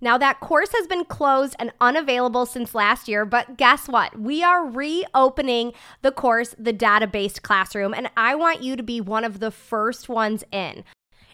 Now, that course has been closed and unavailable since last year, but guess what? We are reopening the course, the data based classroom, and I want you to be one of the first ones in.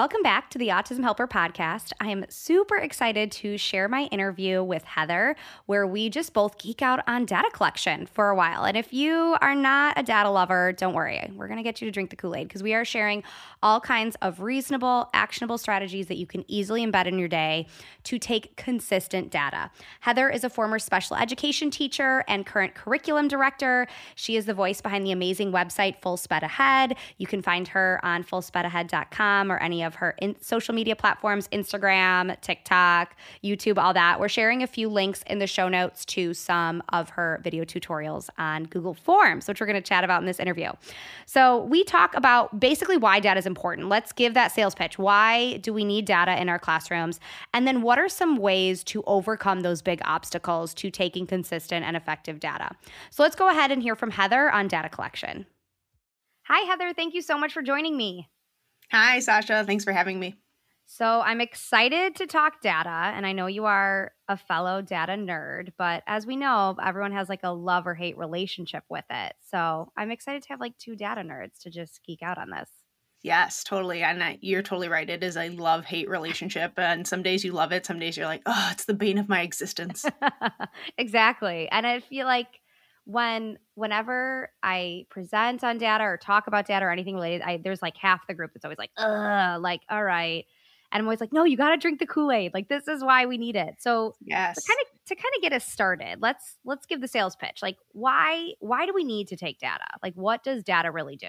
Welcome back to the Autism Helper podcast. I am super excited to share my interview with Heather, where we just both geek out on data collection for a while. And if you are not a data lover, don't worry. We're going to get you to drink the Kool Aid because we are sharing all kinds of reasonable, actionable strategies that you can easily embed in your day to take consistent data. Heather is a former special education teacher and current curriculum director. She is the voice behind the amazing website Full Sped Ahead. You can find her on fullspedahead.com or any of of her in- social media platforms Instagram, TikTok, YouTube, all that. We're sharing a few links in the show notes to some of her video tutorials on Google Forms, which we're going to chat about in this interview. So, we talk about basically why data is important. Let's give that sales pitch. Why do we need data in our classrooms? And then, what are some ways to overcome those big obstacles to taking consistent and effective data? So, let's go ahead and hear from Heather on data collection. Hi, Heather. Thank you so much for joining me. Hi, Sasha. Thanks for having me. So, I'm excited to talk data, and I know you are a fellow data nerd, but as we know, everyone has like a love or hate relationship with it. So, I'm excited to have like two data nerds to just geek out on this. Yes, totally. And I, you're totally right. It is a love hate relationship. And some days you love it, some days you're like, oh, it's the bane of my existence. exactly. And I feel like when whenever I present on data or talk about data or anything related, I there's like half the group that's always like, ugh, like, all right. And I'm always like, no, you gotta drink the Kool-Aid. Like this is why we need it. So yes. kind of to kind of get us started, let's let's give the sales pitch. Like why why do we need to take data? Like what does data really do?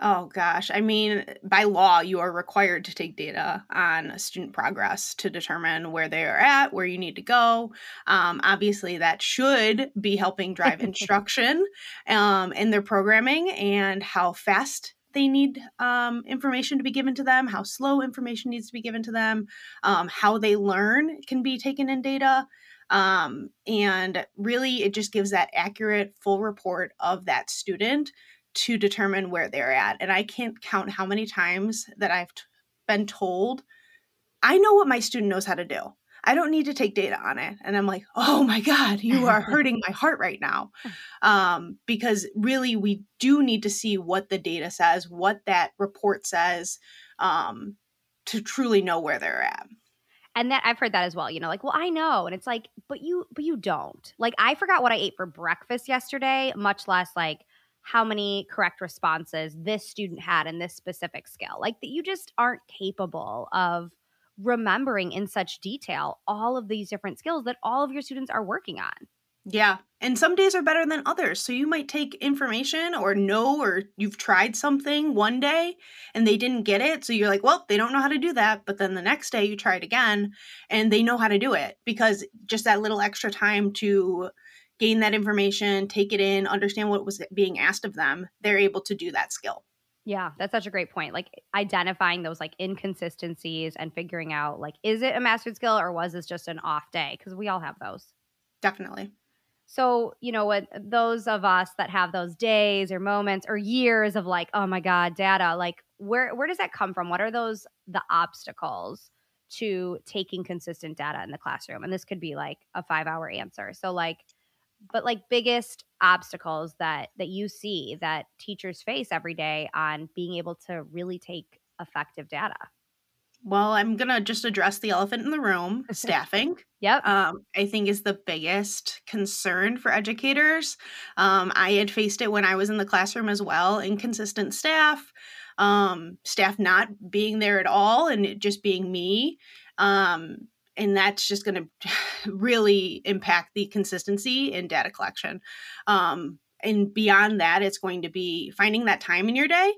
Oh gosh, I mean, by law, you are required to take data on student progress to determine where they are at, where you need to go. Um, obviously, that should be helping drive instruction um, in their programming and how fast they need um, information to be given to them, how slow information needs to be given to them, um, how they learn can be taken in data. Um, and really, it just gives that accurate, full report of that student to determine where they're at. And I can't count how many times that I've t- been told, I know what my student knows how to do. I don't need to take data on it. And I'm like, oh my God, you are hurting my heart right now. Um, because really, we do need to see what the data says, what that report says, um, to truly know where they're at. And that I've heard that as well, you know, like, well, I know. And it's like, but you, but you don't. Like, I forgot what I ate for breakfast yesterday, much less like how many correct responses this student had in this specific skill. Like that you just aren't capable of remembering in such detail all of these different skills that all of your students are working on. Yeah. And some days are better than others. So you might take information or know or you've tried something one day and they didn't get it. So you're like, well, they don't know how to do that. But then the next day you try it again and they know how to do it because just that little extra time to gain that information, take it in, understand what was being asked of them, they're able to do that skill. Yeah, that's such a great point. Like identifying those like inconsistencies and figuring out like is it a mastered skill or was this just an off day? Because we all have those. Definitely. So, you know, what those of us that have those days or moments or years of like, oh my God, data, like where where does that come from? What are those the obstacles to taking consistent data in the classroom? And this could be like a five hour answer. So like but like biggest obstacles that that you see that teachers face every day on being able to really take effective data? Well i'm gonna just address the elephant in the room staffing. Yep. Um, i think is the biggest concern for educators. Um, i had faced it when i was in the classroom as well inconsistent staff um, staff not being there at all and it just being me. Um, and that's just going to really impact the consistency in data collection. Um, and beyond that, it's going to be finding that time in your day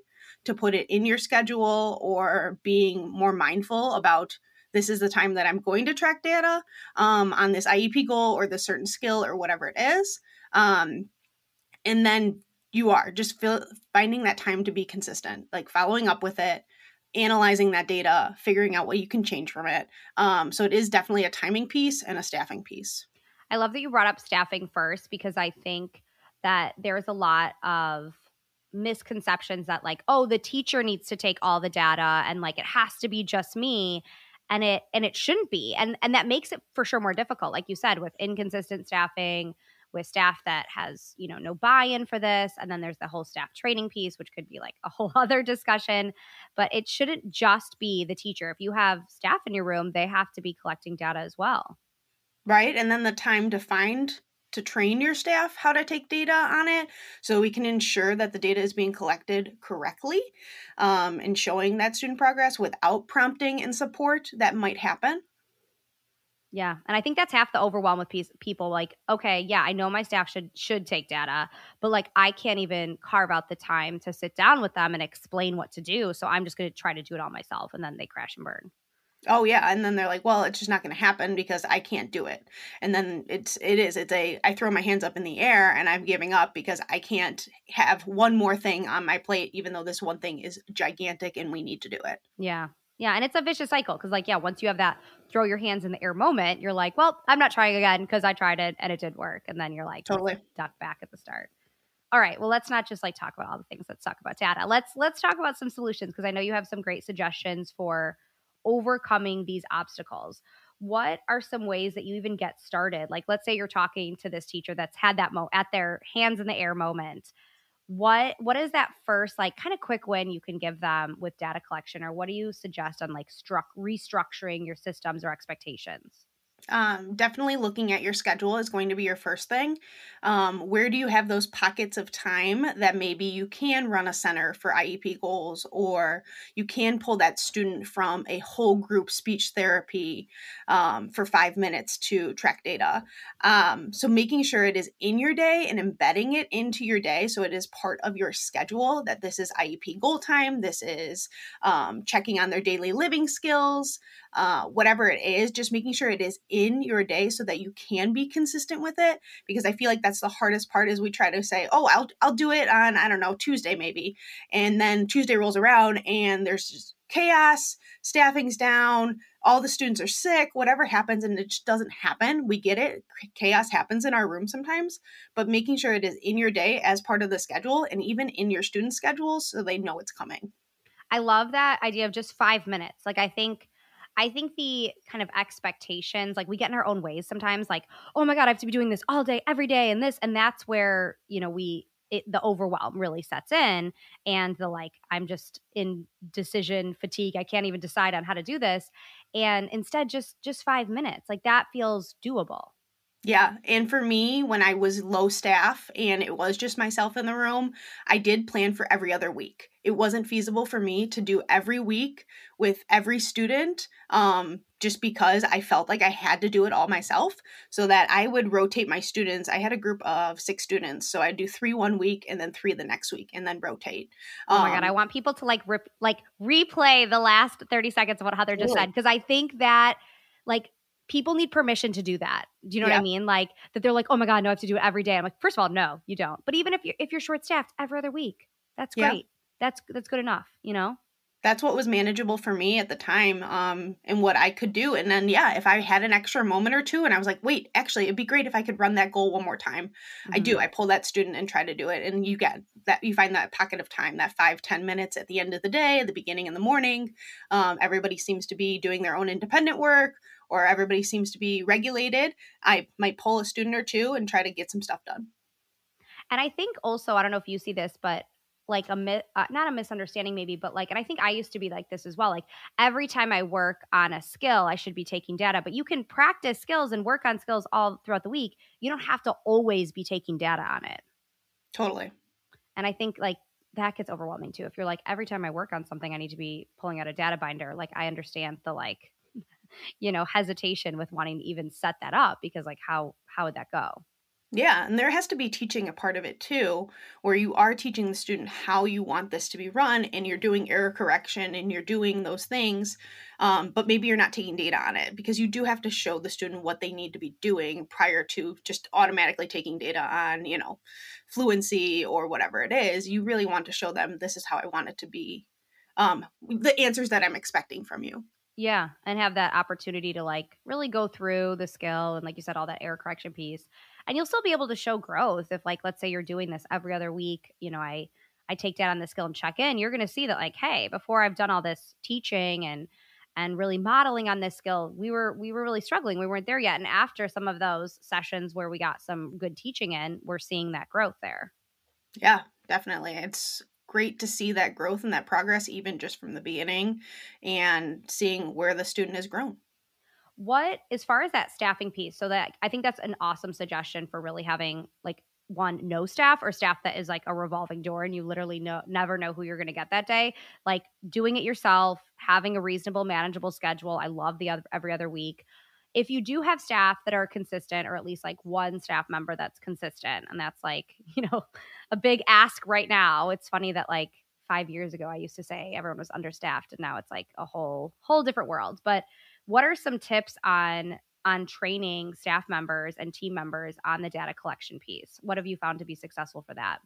to put it in your schedule or being more mindful about this is the time that I'm going to track data um, on this IEP goal or the certain skill or whatever it is. Um, and then you are just feel, finding that time to be consistent, like following up with it, analyzing that data, figuring out what you can change from it. Um, so it is definitely a timing piece and a staffing piece. I love that you brought up staffing first because I think that there's a lot of misconceptions that like oh the teacher needs to take all the data and like it has to be just me and it and it shouldn't be and and that makes it for sure more difficult like you said with inconsistent staffing with staff that has you know no buy-in for this and then there's the whole staff training piece which could be like a whole other discussion but it shouldn't just be the teacher. If you have staff in your room they have to be collecting data as well. Right and then the time to find to train your staff how to take data on it so we can ensure that the data is being collected correctly um, and showing that student progress without prompting and support that might happen yeah, and I think that's half the overwhelm with people. Like, okay, yeah, I know my staff should should take data, but like I can't even carve out the time to sit down with them and explain what to do. So I'm just going to try to do it all myself, and then they crash and burn. Oh yeah, and then they're like, "Well, it's just not going to happen because I can't do it." And then it's it is it's a I throw my hands up in the air and I'm giving up because I can't have one more thing on my plate, even though this one thing is gigantic and we need to do it. Yeah, yeah, and it's a vicious cycle because, like, yeah, once you have that throw your hands in the air moment, you're like, well, I'm not trying again because I tried it and it did work. And then you're like, totally duck back at the start. All right, well, let's not just like talk about all the things that suck about data. Let's let's talk about some solutions because I know you have some great suggestions for overcoming these obstacles. What are some ways that you even get started? Like, let's say you're talking to this teacher that's had that mo at their hands in the air moment what what is that first like kind of quick win you can give them with data collection or what do you suggest on like struck restructuring your systems or expectations um, definitely looking at your schedule is going to be your first thing. Um, where do you have those pockets of time that maybe you can run a center for IEP goals, or you can pull that student from a whole group speech therapy um, for five minutes to track data? Um, so, making sure it is in your day and embedding it into your day so it is part of your schedule that this is IEP goal time, this is um, checking on their daily living skills, uh, whatever it is, just making sure it is in your day so that you can be consistent with it. Because I feel like that's the hardest part is we try to say, oh, I'll, I'll do it on, I don't know, Tuesday maybe. And then Tuesday rolls around and there's just chaos, staffing's down, all the students are sick, whatever happens, and it just doesn't happen. We get it. Chaos happens in our room sometimes, but making sure it is in your day as part of the schedule and even in your student schedules so they know it's coming. I love that idea of just five minutes. Like, I think I think the kind of expectations, like we get in our own ways sometimes, like, oh my God, I have to be doing this all day, every day, and this. And that's where, you know, we, it, the overwhelm really sets in and the like, I'm just in decision fatigue. I can't even decide on how to do this. And instead, just, just five minutes, like that feels doable. Yeah. And for me, when I was low staff and it was just myself in the room, I did plan for every other week. It wasn't feasible for me to do every week with every student um, just because I felt like I had to do it all myself so that I would rotate my students. I had a group of six students. So I'd do three one week and then three the next week and then rotate. Um, oh my God. I um, want people to like, rip, like replay the last 30 seconds of what Heather just said because I think that like people need permission to do that. Do you know yeah. what I mean? Like that they're like, oh my God, no, I have to do it every day. I'm like, first of all, no, you don't. But even if you're if you're short staffed every other week, that's great. Yeah. That's that's good enough, you know? That's what was manageable for me at the time, um, and what I could do. And then yeah, if I had an extra moment or two and I was like, wait, actually it'd be great if I could run that goal one more time. Mm-hmm. I do. Mm-hmm. I pull that student and try to do it. And you get that you find that pocket of time, that five, ten minutes at the end of the day, at the beginning in the morning. Um, everybody seems to be doing their own independent work or everybody seems to be regulated, I might pull a student or two and try to get some stuff done. And I think also, I don't know if you see this, but like a uh, not a misunderstanding maybe but like and i think i used to be like this as well like every time i work on a skill i should be taking data but you can practice skills and work on skills all throughout the week. You don't have to always be taking data on it. Totally. And i think like that gets overwhelming too. If you're like every time i work on something i need to be pulling out a data binder like i understand the like you know hesitation with wanting to even set that up because like how how would that go yeah, and there has to be teaching a part of it too, where you are teaching the student how you want this to be run and you're doing error correction and you're doing those things, um, but maybe you're not taking data on it because you do have to show the student what they need to be doing prior to just automatically taking data on, you know, fluency or whatever it is. You really want to show them this is how I want it to be, um, the answers that I'm expecting from you. Yeah, and have that opportunity to like really go through the skill and like you said all that error correction piece. And you'll still be able to show growth if like let's say you're doing this every other week, you know, I I take down on the skill and check in, you're going to see that like hey, before I've done all this teaching and and really modeling on this skill, we were we were really struggling. We weren't there yet. And after some of those sessions where we got some good teaching in, we're seeing that growth there. Yeah, definitely. It's great to see that growth and that progress even just from the beginning and seeing where the student has grown. What as far as that staffing piece so that i think that's an awesome suggestion for really having like one no staff or staff that is like a revolving door and you literally know never know who you're going to get that day. Like doing it yourself having a reasonable manageable schedule i love the other, every other week if you do have staff that are consistent or at least like one staff member that's consistent and that's like you know a big ask right now it's funny that like five years ago i used to say everyone was understaffed and now it's like a whole whole different world. But what are some tips on on training staff members and team members on the data collection piece? What have you found to be successful for that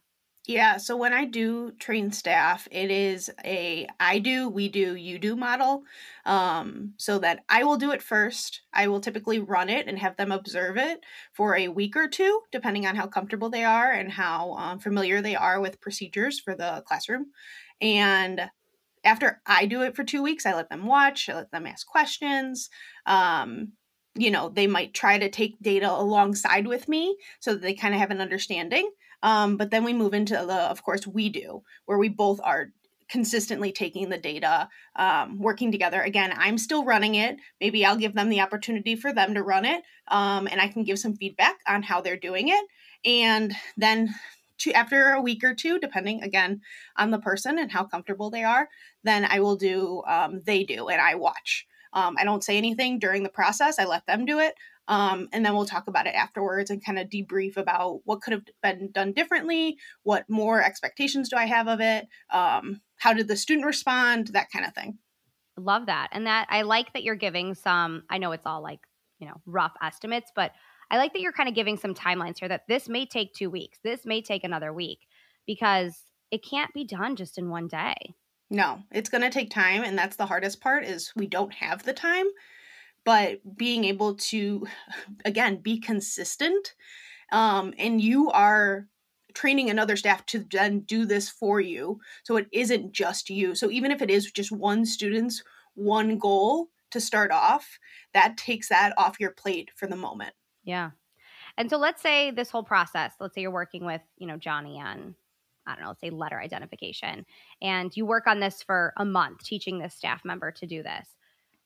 yeah, so when I do train staff, it is a I do, we do, you do model. Um, so that I will do it first. I will typically run it and have them observe it for a week or two, depending on how comfortable they are and how um, familiar they are with procedures for the classroom. And after I do it for two weeks, I let them watch, I let them ask questions. Um, you know, they might try to take data alongside with me so that they kind of have an understanding. Um, but then we move into the, of course, we do, where we both are consistently taking the data, um, working together. Again, I'm still running it. Maybe I'll give them the opportunity for them to run it, um, and I can give some feedback on how they're doing it. And then to, after a week or two, depending again on the person and how comfortable they are, then I will do um, they do and I watch. Um, I don't say anything during the process. I let them do it. Um, and then we'll talk about it afterwards and kind of debrief about what could have been done differently, what more expectations do I have of it, um, how did the student respond, that kind of thing. Love that. And that I like that you're giving some, I know it's all like, you know, rough estimates, but I like that you're kind of giving some timelines here that this may take two weeks, this may take another week because it can't be done just in one day. No, it's going to take time and that's the hardest part is we don't have the time but being able to again be consistent um, and you are training another staff to then do this for you so it isn't just you. So even if it is just one student's one goal to start off that takes that off your plate for the moment. Yeah. And so let's say this whole process let's say you're working with you know johnny on I don't know, let's say letter identification, and you work on this for a month, teaching this staff member to do this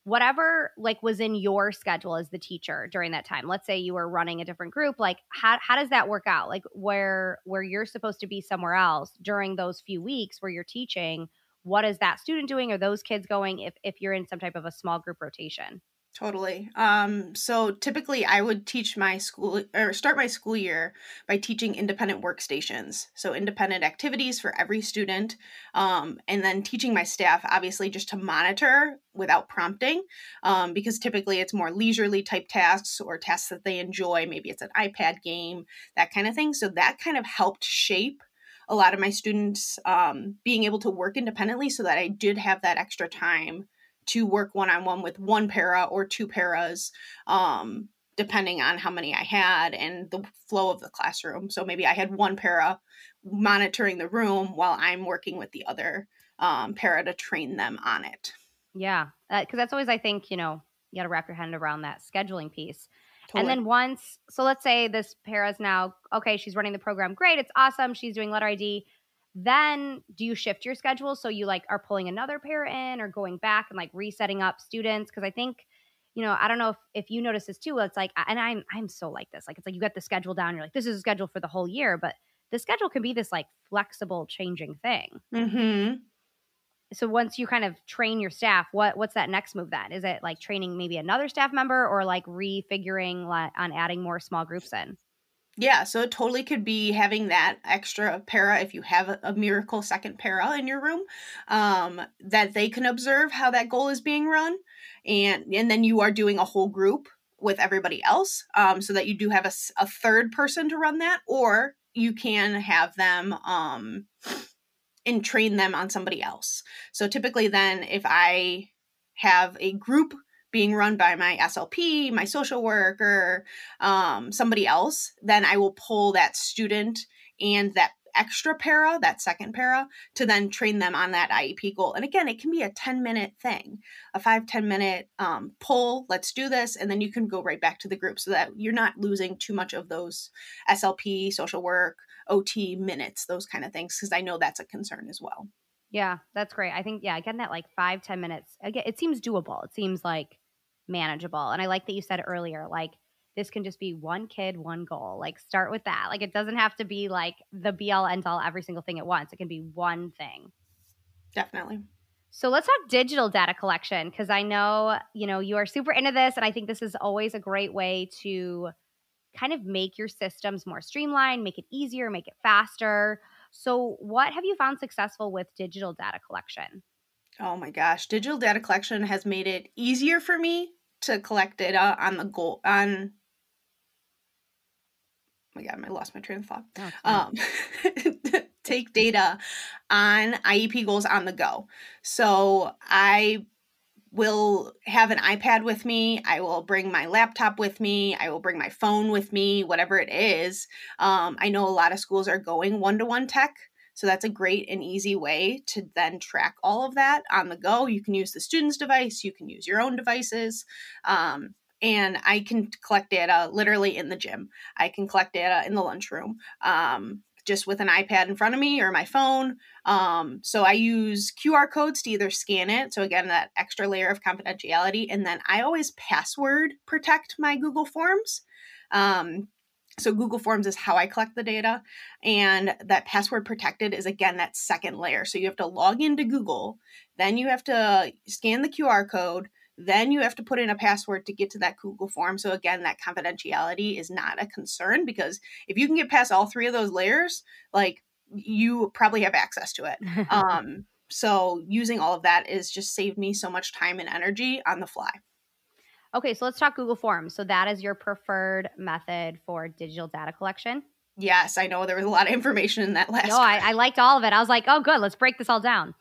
whatever like was in your schedule as the teacher during that time. Let's say you were running a different group like how, how does that work out? Like where where you're supposed to be somewhere else during those few weeks where you're teaching what is that student doing? Or those kids going? If if you're in some type of a small group rotation Totally. Um, so typically, I would teach my school or start my school year by teaching independent workstations. So, independent activities for every student. Um, and then teaching my staff, obviously, just to monitor without prompting, um, because typically it's more leisurely type tasks or tasks that they enjoy. Maybe it's an iPad game, that kind of thing. So, that kind of helped shape a lot of my students um, being able to work independently so that I did have that extra time to work one on one with one para or two paras, um, depending on how many I had and the flow of the classroom. So maybe I had one para monitoring the room while I'm working with the other um, para to train them on it. Yeah, because uh, that's always I think you know you got to wrap your head around that scheduling piece. Totally. And then once, so let's say this para is now okay. She's running the program, great, it's awesome. She's doing letter ID then do you shift your schedule so you like are pulling another pair in or going back and like resetting up students? Because i think you know i don't know if, if you notice this too it's like and i'm i'm so like this like it's like you got the schedule down you're like this is a schedule for the whole year but the schedule can be this like flexible changing thing. Mm-hmm. so once you kind of train your staff what what's that next move then? Is it like training maybe another staff member or like refiguring on adding more small groups in yeah, so it totally could be having that extra para if you have a, miracle second para in your room, um, that they can observe how that goal is being run, and and then you are doing a whole group with everybody else, um, so that you do have a, a third person to run that, or you can have them um, and train them on somebody else. So typically, then if I have a group being run by my SLP, my social worker, um, somebody else, then I will pull that student and that extra para, that second para, to then train them on that IEP goal. And again, it can be a 10 minute thing, a five ten minute um, pull, let's do this. And then you can go right back to the group so that you're not losing too much of those SLP, social work, OT minutes, those kind of things, because I know that's a concern as well. Yeah, that's great. I think, yeah, again, that like five ten minutes, again, it seems doable. It seems like manageable. And I like that you said earlier, like this can just be one kid, one goal. Like start with that. Like it doesn't have to be like the be all end all every single thing at once. It can be one thing. Definitely. So let's talk digital data collection because I know, you know, you are super into this and I think this is always a great way to kind of make your systems more streamlined, make it easier, make it faster. So what have you found successful with digital data collection? Oh my gosh, digital data collection has made it easier for me to collect data on the goal on oh my god, I lost my train of thought. Oh, um, take data on IEP goals on the go. So I will have an iPad with me. I will bring my laptop with me. I will bring my phone with me, whatever it is. Um, I know a lot of schools are going one to one tech. So that's a great and easy way to then track all of that on the go. You can use the student's device, you can use your own devices. Um, and I can collect data literally in the gym. I can collect data in the lunchroom. Um, just with an iPad in front of me or my phone. Um, so I use QR codes to either scan it. So again, that extra layer of confidentiality. And then I always password protect my Google Forms. Um, so Google Forms is how I collect the data. And that password protected is again that second layer. So you have to log into Google, then you have to scan the QR code, then you have to put in a password to get to that Google form. So again, that confidentiality is not a concern because if you can get past all three of those layers, like you probably have access to it. um, so using all of that is just saved me so much time and energy on the fly. Okay, so let's talk Google Forms. So that is your preferred method for digital data collection. Yes, I know there was a lot of information in that last. No, I, I, liked all of it. I was like, oh, good. Let's break this all down.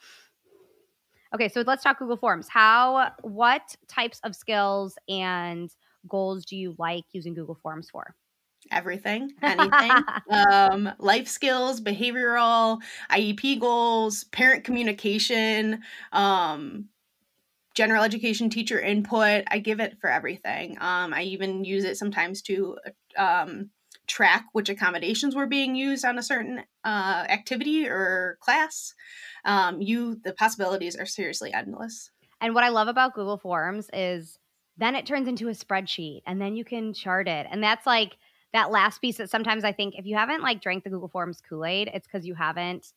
Okay, so let's talk Google Forms. How, what types of skills and goals do you like using Google Forms for? Everything, anything, um, life skills, behavioral, IEP goals, parent communication, um, general education teacher input. I give it for everything. Um, I even use it sometimes to um, track which accommodations were being used on a certain uh, activity or class. Um, you, the possibilities are seriously endless. And what I love about Google Forms is then it turns into a spreadsheet and then you can chart it. And that's like that last piece that sometimes I think if you haven't like drank the Google Forms Kool-Aid, it's because you haven't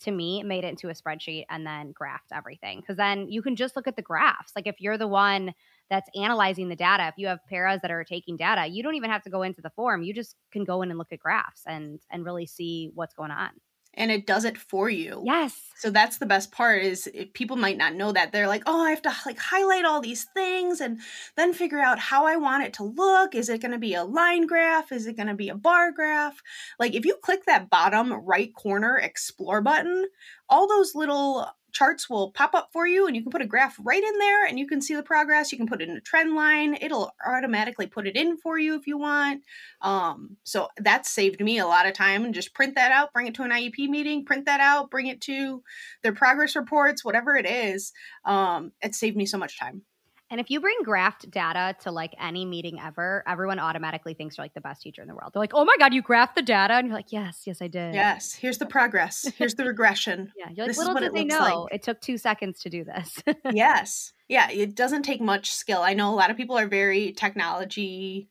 to me made it into a spreadsheet and then graphed everything because then you can just look at the graphs. Like if you're the one that's analyzing the data if you have paras that are taking data you don't even have to go into the form you just can go in and look at graphs and and really see what's going on and it does it for you. Yes. So that's the best part is people might not know that. They're like, "Oh, I have to like highlight all these things and then figure out how I want it to look. Is it going to be a line graph? Is it going to be a bar graph?" Like if you click that bottom right corner explore button, all those little charts will pop up for you and you can put a graph right in there and you can see the progress. You can put it in a trend line. It'll automatically put it in for you if you want. Um, so that saved me a lot of time. And just print that out bring it to an iep meeting print that out bring it to their progress reports whatever it is. Um, it saved me so much time and if you bring graphed data to like any meeting ever, everyone automatically thinks you're like the best teacher in the world. They're like, "Oh my god, you graphed the data," and you're like, "Yes, yes, I did." Yes, here's the progress. Here's the regression. yeah, you're like, this little did they know like. it took two seconds to do this. yes, yeah, it doesn't take much skill. I know a lot of people are very technology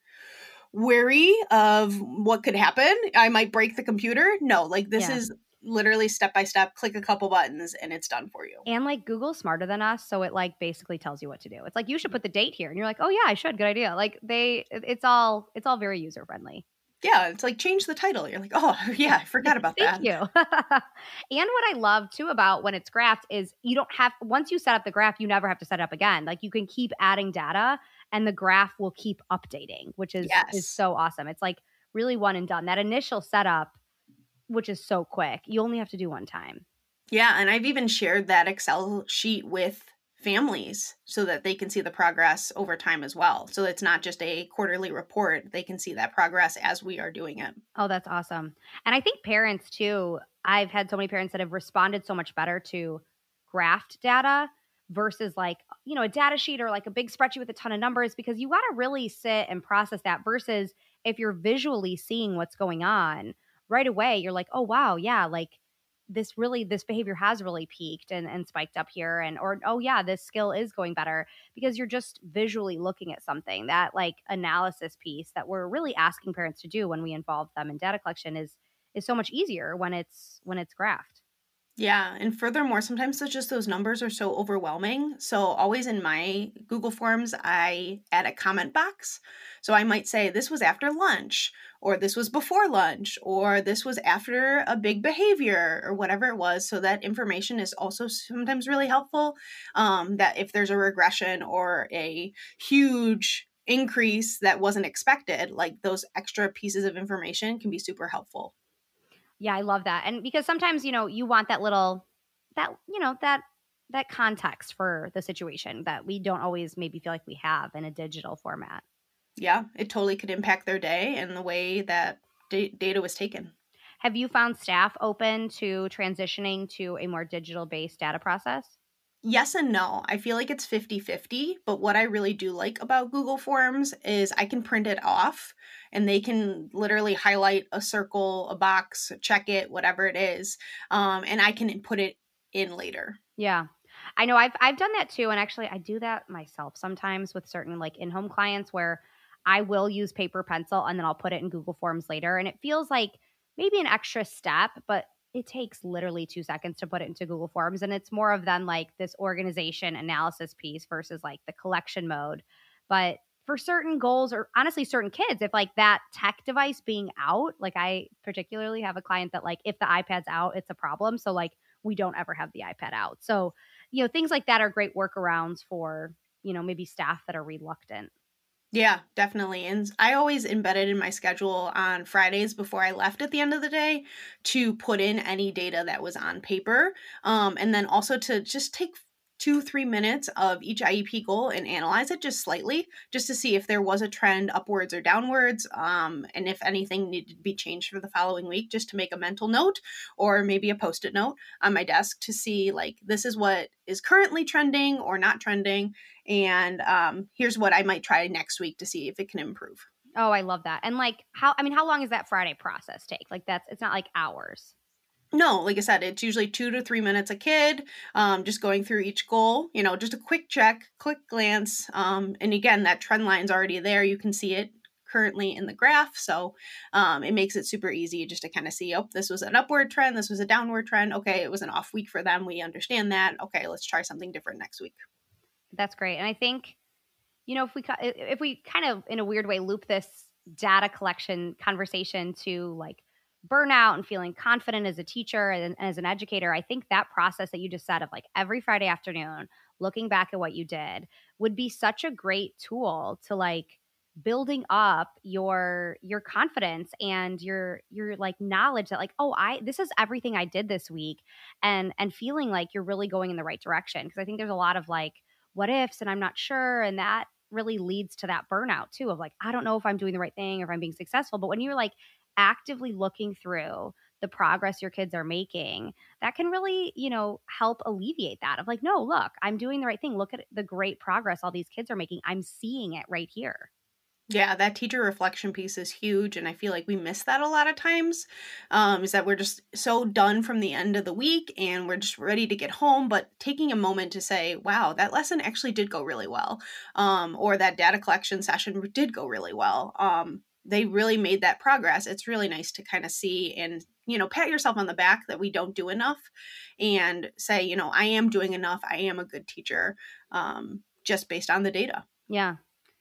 wary of what could happen. I might break the computer. No, like this yeah. is literally step by step click a couple buttons and it's done for you. And like google's smarter than us so it like basically tells you what to do. It's like you should mm-hmm. put the date here and you're like oh yeah i should. Good idea. Like they it's all it's all very user friendly yeah it's like change the title. You're like oh yeah i forgot about Thank that. Thank you. And what i love too about when it's graphed is you don't have once you set up the graph you never have to set it up again. Like you can keep adding data and the graph will keep updating which is yes. is so awesome. It's like really one and done. That initial setup which is so quick. You only have to do one time. Yeah, and I've even shared that Excel sheet with families so that they can see the progress over time as well. So it's not just a quarterly report, they can see that progress as we are doing it. Oh, that's awesome. And I think parents too, I've had so many parents that have responded so much better to graphed data versus like, you know, a data sheet or like a big spreadsheet with a ton of numbers because you got to really sit and process that versus if you're visually seeing what's going on right away you're like, oh wow, yeah, like this really this behavior has really peaked and, and spiked up here and or oh yeah this skill is going better because you're just visually looking at something. That like analysis piece that we're really asking parents to do when we involve them in data collection is is so much easier when it's when it's graphed yeah. And furthermore, sometimes it's just those numbers are so overwhelming. So, always in my Google Forms, I add a comment box. So, I might say, this was after lunch, or this was before lunch, or this was after a big behavior, or whatever it was. So, that information is also sometimes really helpful. Um, that if there's a regression or a huge increase that wasn't expected, like those extra pieces of information can be super helpful. Yeah, I love that. And because sometimes, you know, you want that little that, you know, that that context for the situation that we don't always maybe feel like we have in a digital format. Yeah, it totally could impact their day and the way that d- data was taken. Have you found staff open to transitioning to a more digital based data process? Yes and no. I feel like it's 50 50. But what I really do like about Google Forms is I can print it off and they can literally highlight a circle, a box, check it, whatever it is. Um, and I can put it in later. Yeah. I know I've I've done that too and actually I do that myself sometimes with certain like in-home clients where I will use paper pencil and then I'll put it in Google Forms later and it feels like maybe an extra step but it takes literally two seconds to put it into Google Forms. And it's more of then like this organization analysis piece versus like the collection mode. But for certain goals or honestly certain kids, if like that tech device being out, like I particularly have a client that like if the iPad's out, it's a problem. So like we don't ever have the iPad out. So, you know, things like that are great workarounds for, you know, maybe staff that are reluctant. Yeah, definitely. And I always embedded in my schedule on Fridays before I left at the end of the day to put in any data that was on paper. Um, and then also to just take two, three minutes of each IEP goal and analyze it just slightly, just to see if there was a trend upwards or downwards, um, and if anything needed to be changed for the following week, just to make a mental note or maybe a post it note on my desk to see, like, this is what is currently trending or not trending. And um, here's what I might try next week to see if it can improve. Oh, I love that. And like, how, I mean, how long does that Friday process take? Like, that's, it's not like hours. No, like I said, it's usually two to three minutes a kid, um, just going through each goal, you know, just a quick check, quick glance. Um, and again, that trend line's already there. You can see it currently in the graph. So um, it makes it super easy just to kind of see, oh, this was an upward trend, this was a downward trend. Okay, it was an off week for them. We understand that. Okay, let's try something different next week. That's great. And I think, you know, if we if we kind of in a weird way loop this data collection conversation to like burnout and feeling confident as a teacher and, as an educator, I think that process that you just said of like every Friday afternoon, looking back at what you did would be such a great tool to like building up your your confidence and your your like knowledge that like oh i this is everything i did this week and and feeling like you're really going in the right direction because i think there's a lot of like what ifs and i'm not sure and that really leads to that burnout too of like i don't know if i'm doing the right thing or if i'm being successful but when you're like actively looking through the progress your kids are making that can really you know help alleviate that of like no look i'm doing the right thing look at the great progress all these kids are making i'm seeing it right here yeah, that teacher reflection piece is huge. And I feel like we miss that a lot of times. Um, is that we're just so done from the end of the week and we're just ready to get home. But taking a moment to say, wow, that lesson actually did go really well. Um, or that data collection session did go really well. Um, they really made that progress. It's really nice to kind of see and, you know, pat yourself on the back that we don't do enough and say, you know, I am doing enough. I am a good teacher um, just based on the data. Yeah.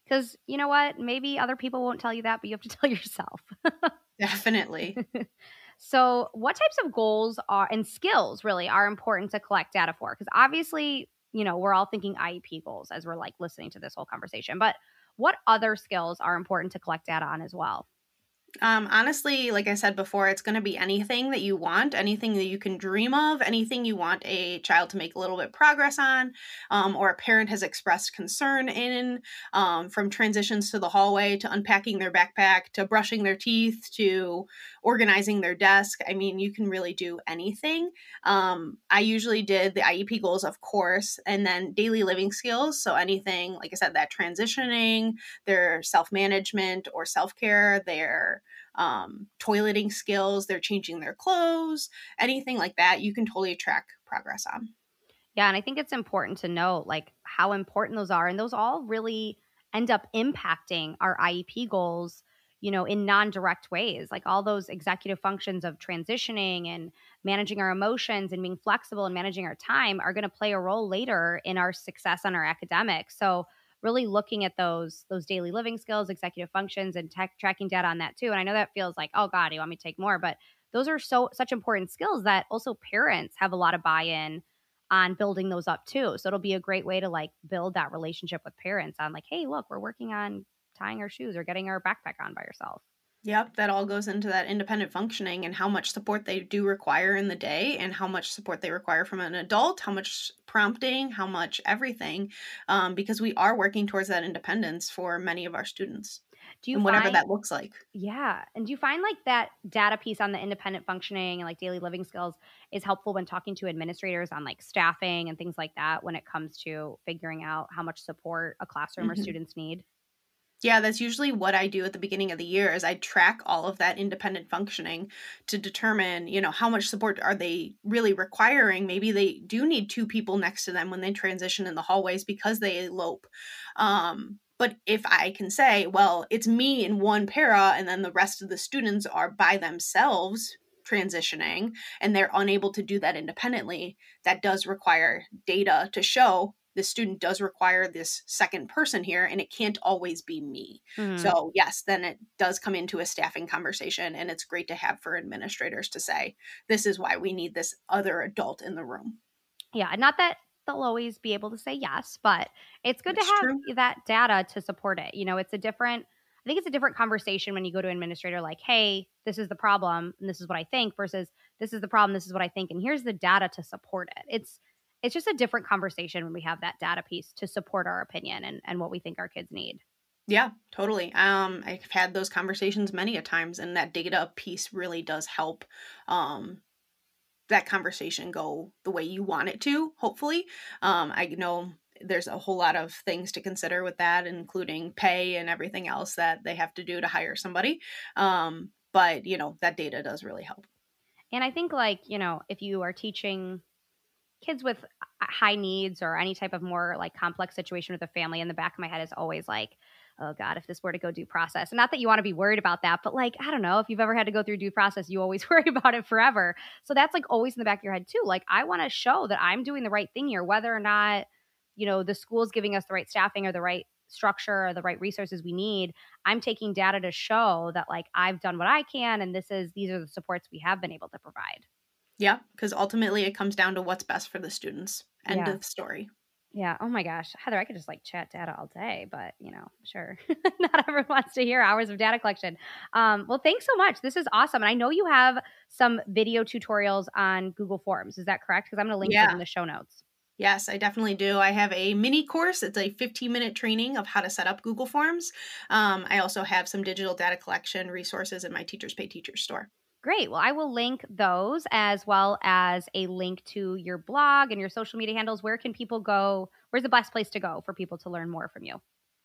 Because you know what? Maybe other people won't tell you that, but you have to tell yourself. Definitely. so, what types of goals are and skills really are important to collect data for? Because obviously, you know, we're all thinking IEP goals as we're like listening to this whole conversation, but what other skills are important to collect data on as well? Um, honestly, like I said before, it's going to be anything that you want, anything that you can dream of, anything you want a child to make a little bit progress on, um, or a parent has expressed concern in, um, from transitions to the hallway to unpacking their backpack to brushing their teeth to organizing their desk. I mean, you can really do anything. Um, I usually did the IEP goals, of course, and then daily living skills. So anything, like I said, that transitioning, their self management or self care, their um, toileting skills, they're changing their clothes, anything like that, you can totally track progress on. Yeah, and I think it's important to note like how important those are, and those all really end up impacting our IEP goals, you know, in non-direct ways. Like all those executive functions of transitioning and managing our emotions and being flexible and managing our time are going to play a role later in our success on our academics. So really looking at those those daily living skills, executive functions, and tech tracking data on that too. And I know that feels like, oh God, you want me to take more, but those are so such important skills that also parents have a lot of buy-in on building those up too. So it'll be a great way to like build that relationship with parents on like, hey, look, we're working on tying our shoes or getting our backpack on by yourself. Yep, that all goes into that independent functioning and how much support they do require in the day and how much support they require from an adult, how much prompting, how much everything, um, because we are working towards that independence for many of our students. Do you and whatever find, that looks like? Yeah, and do you find like that data piece on the independent functioning and like daily living skills is helpful when talking to administrators on like staffing and things like that when it comes to figuring out how much support a classroom mm-hmm. or students need? Yeah, that's usually what I do at the beginning of the year is I track all of that independent functioning to determine, you know, how much support are they really requiring. Maybe they do need two people next to them when they transition in the hallways because they elope. Um, but if I can say, well, it's me and one para, and then the rest of the students are by themselves transitioning and they're unable to do that independently, that does require data to show the student does require this second person here and it can't always be me. Mm-hmm. So, yes, then it does come into a staffing conversation and it's great to have for administrators to say, this is why we need this other adult in the room. Yeah, not that they'll always be able to say yes, but it's good That's to have true. that data to support it. You know, it's a different I think it's a different conversation when you go to an administrator like, "Hey, this is the problem and this is what I think" versus "This is the problem, this is what I think and here's the data to support it." It's it's just a different conversation when we have that data piece to support our opinion and, and what we think our kids need. Yeah, totally. Um, I've had those conversations many a times, and that data piece really does help um, that conversation go the way you want it to. Hopefully, um, I know there's a whole lot of things to consider with that, including pay and everything else that they have to do to hire somebody. Um, but you know that data does really help. And I think, like, you know, if you are teaching kids with uh, high needs or any type of more like complex situation with a family, in the back of my head is always like, oh God, if this were to go due process. And not that you want to be worried about that, but like, I don't know, if you've ever had to go through due process, you always worry about it forever. So that's like always in the back of your head too. Like, I want to show that I'm doing the right thing here, whether or not, you know, the school's giving us the right staffing or the right structure or the right resources we need i'm taking data to show that like i've done what i can and this is these are the supports we have been able to provide yeah because ultimately it comes down to what's best for the students end Yeah. of story yeah oh my gosh heather i could just like chat data all day but you know sure not everyone wants to hear hours of data collection um, well thanks so much this is awesome and i know you have some video tutorials on google forms is that correct because i'm going to link Yeah. them in the show notes Yes, I definitely do. I have a mini course. It's a 15 minute training of how to set up Google Forms. Um, I also have some digital data collection resources in my Teachers Pay Teachers store. Great. Well, I will link those as well as a link to your blog and your social media handles. Where can people go? Where's the best place to go for people to learn more from you?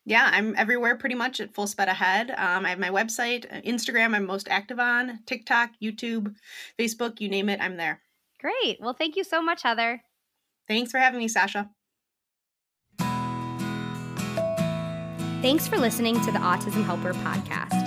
Yeah, I'm everywhere pretty much at full sped ahead. Um, I have my website, uh, Instagram, I'm most active on, TikTok, YouTube, Facebook, you name it, I'm there. Great. Well, thank you so much, Heather. Thanks for having me, Sasha. Thanks for listening to the Autism Helper podcast.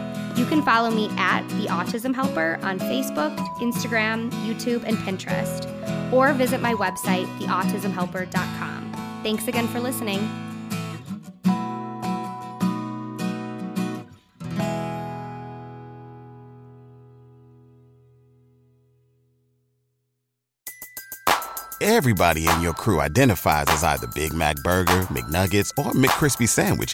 You can follow me at The Autism Helper on Facebook, Instagram, YouTube, and Pinterest, or visit my website, theautismhelper.com. Thanks again for listening. Everybody in your crew identifies as either Big Mac Burger, McNuggets, or McCrispy Sandwich.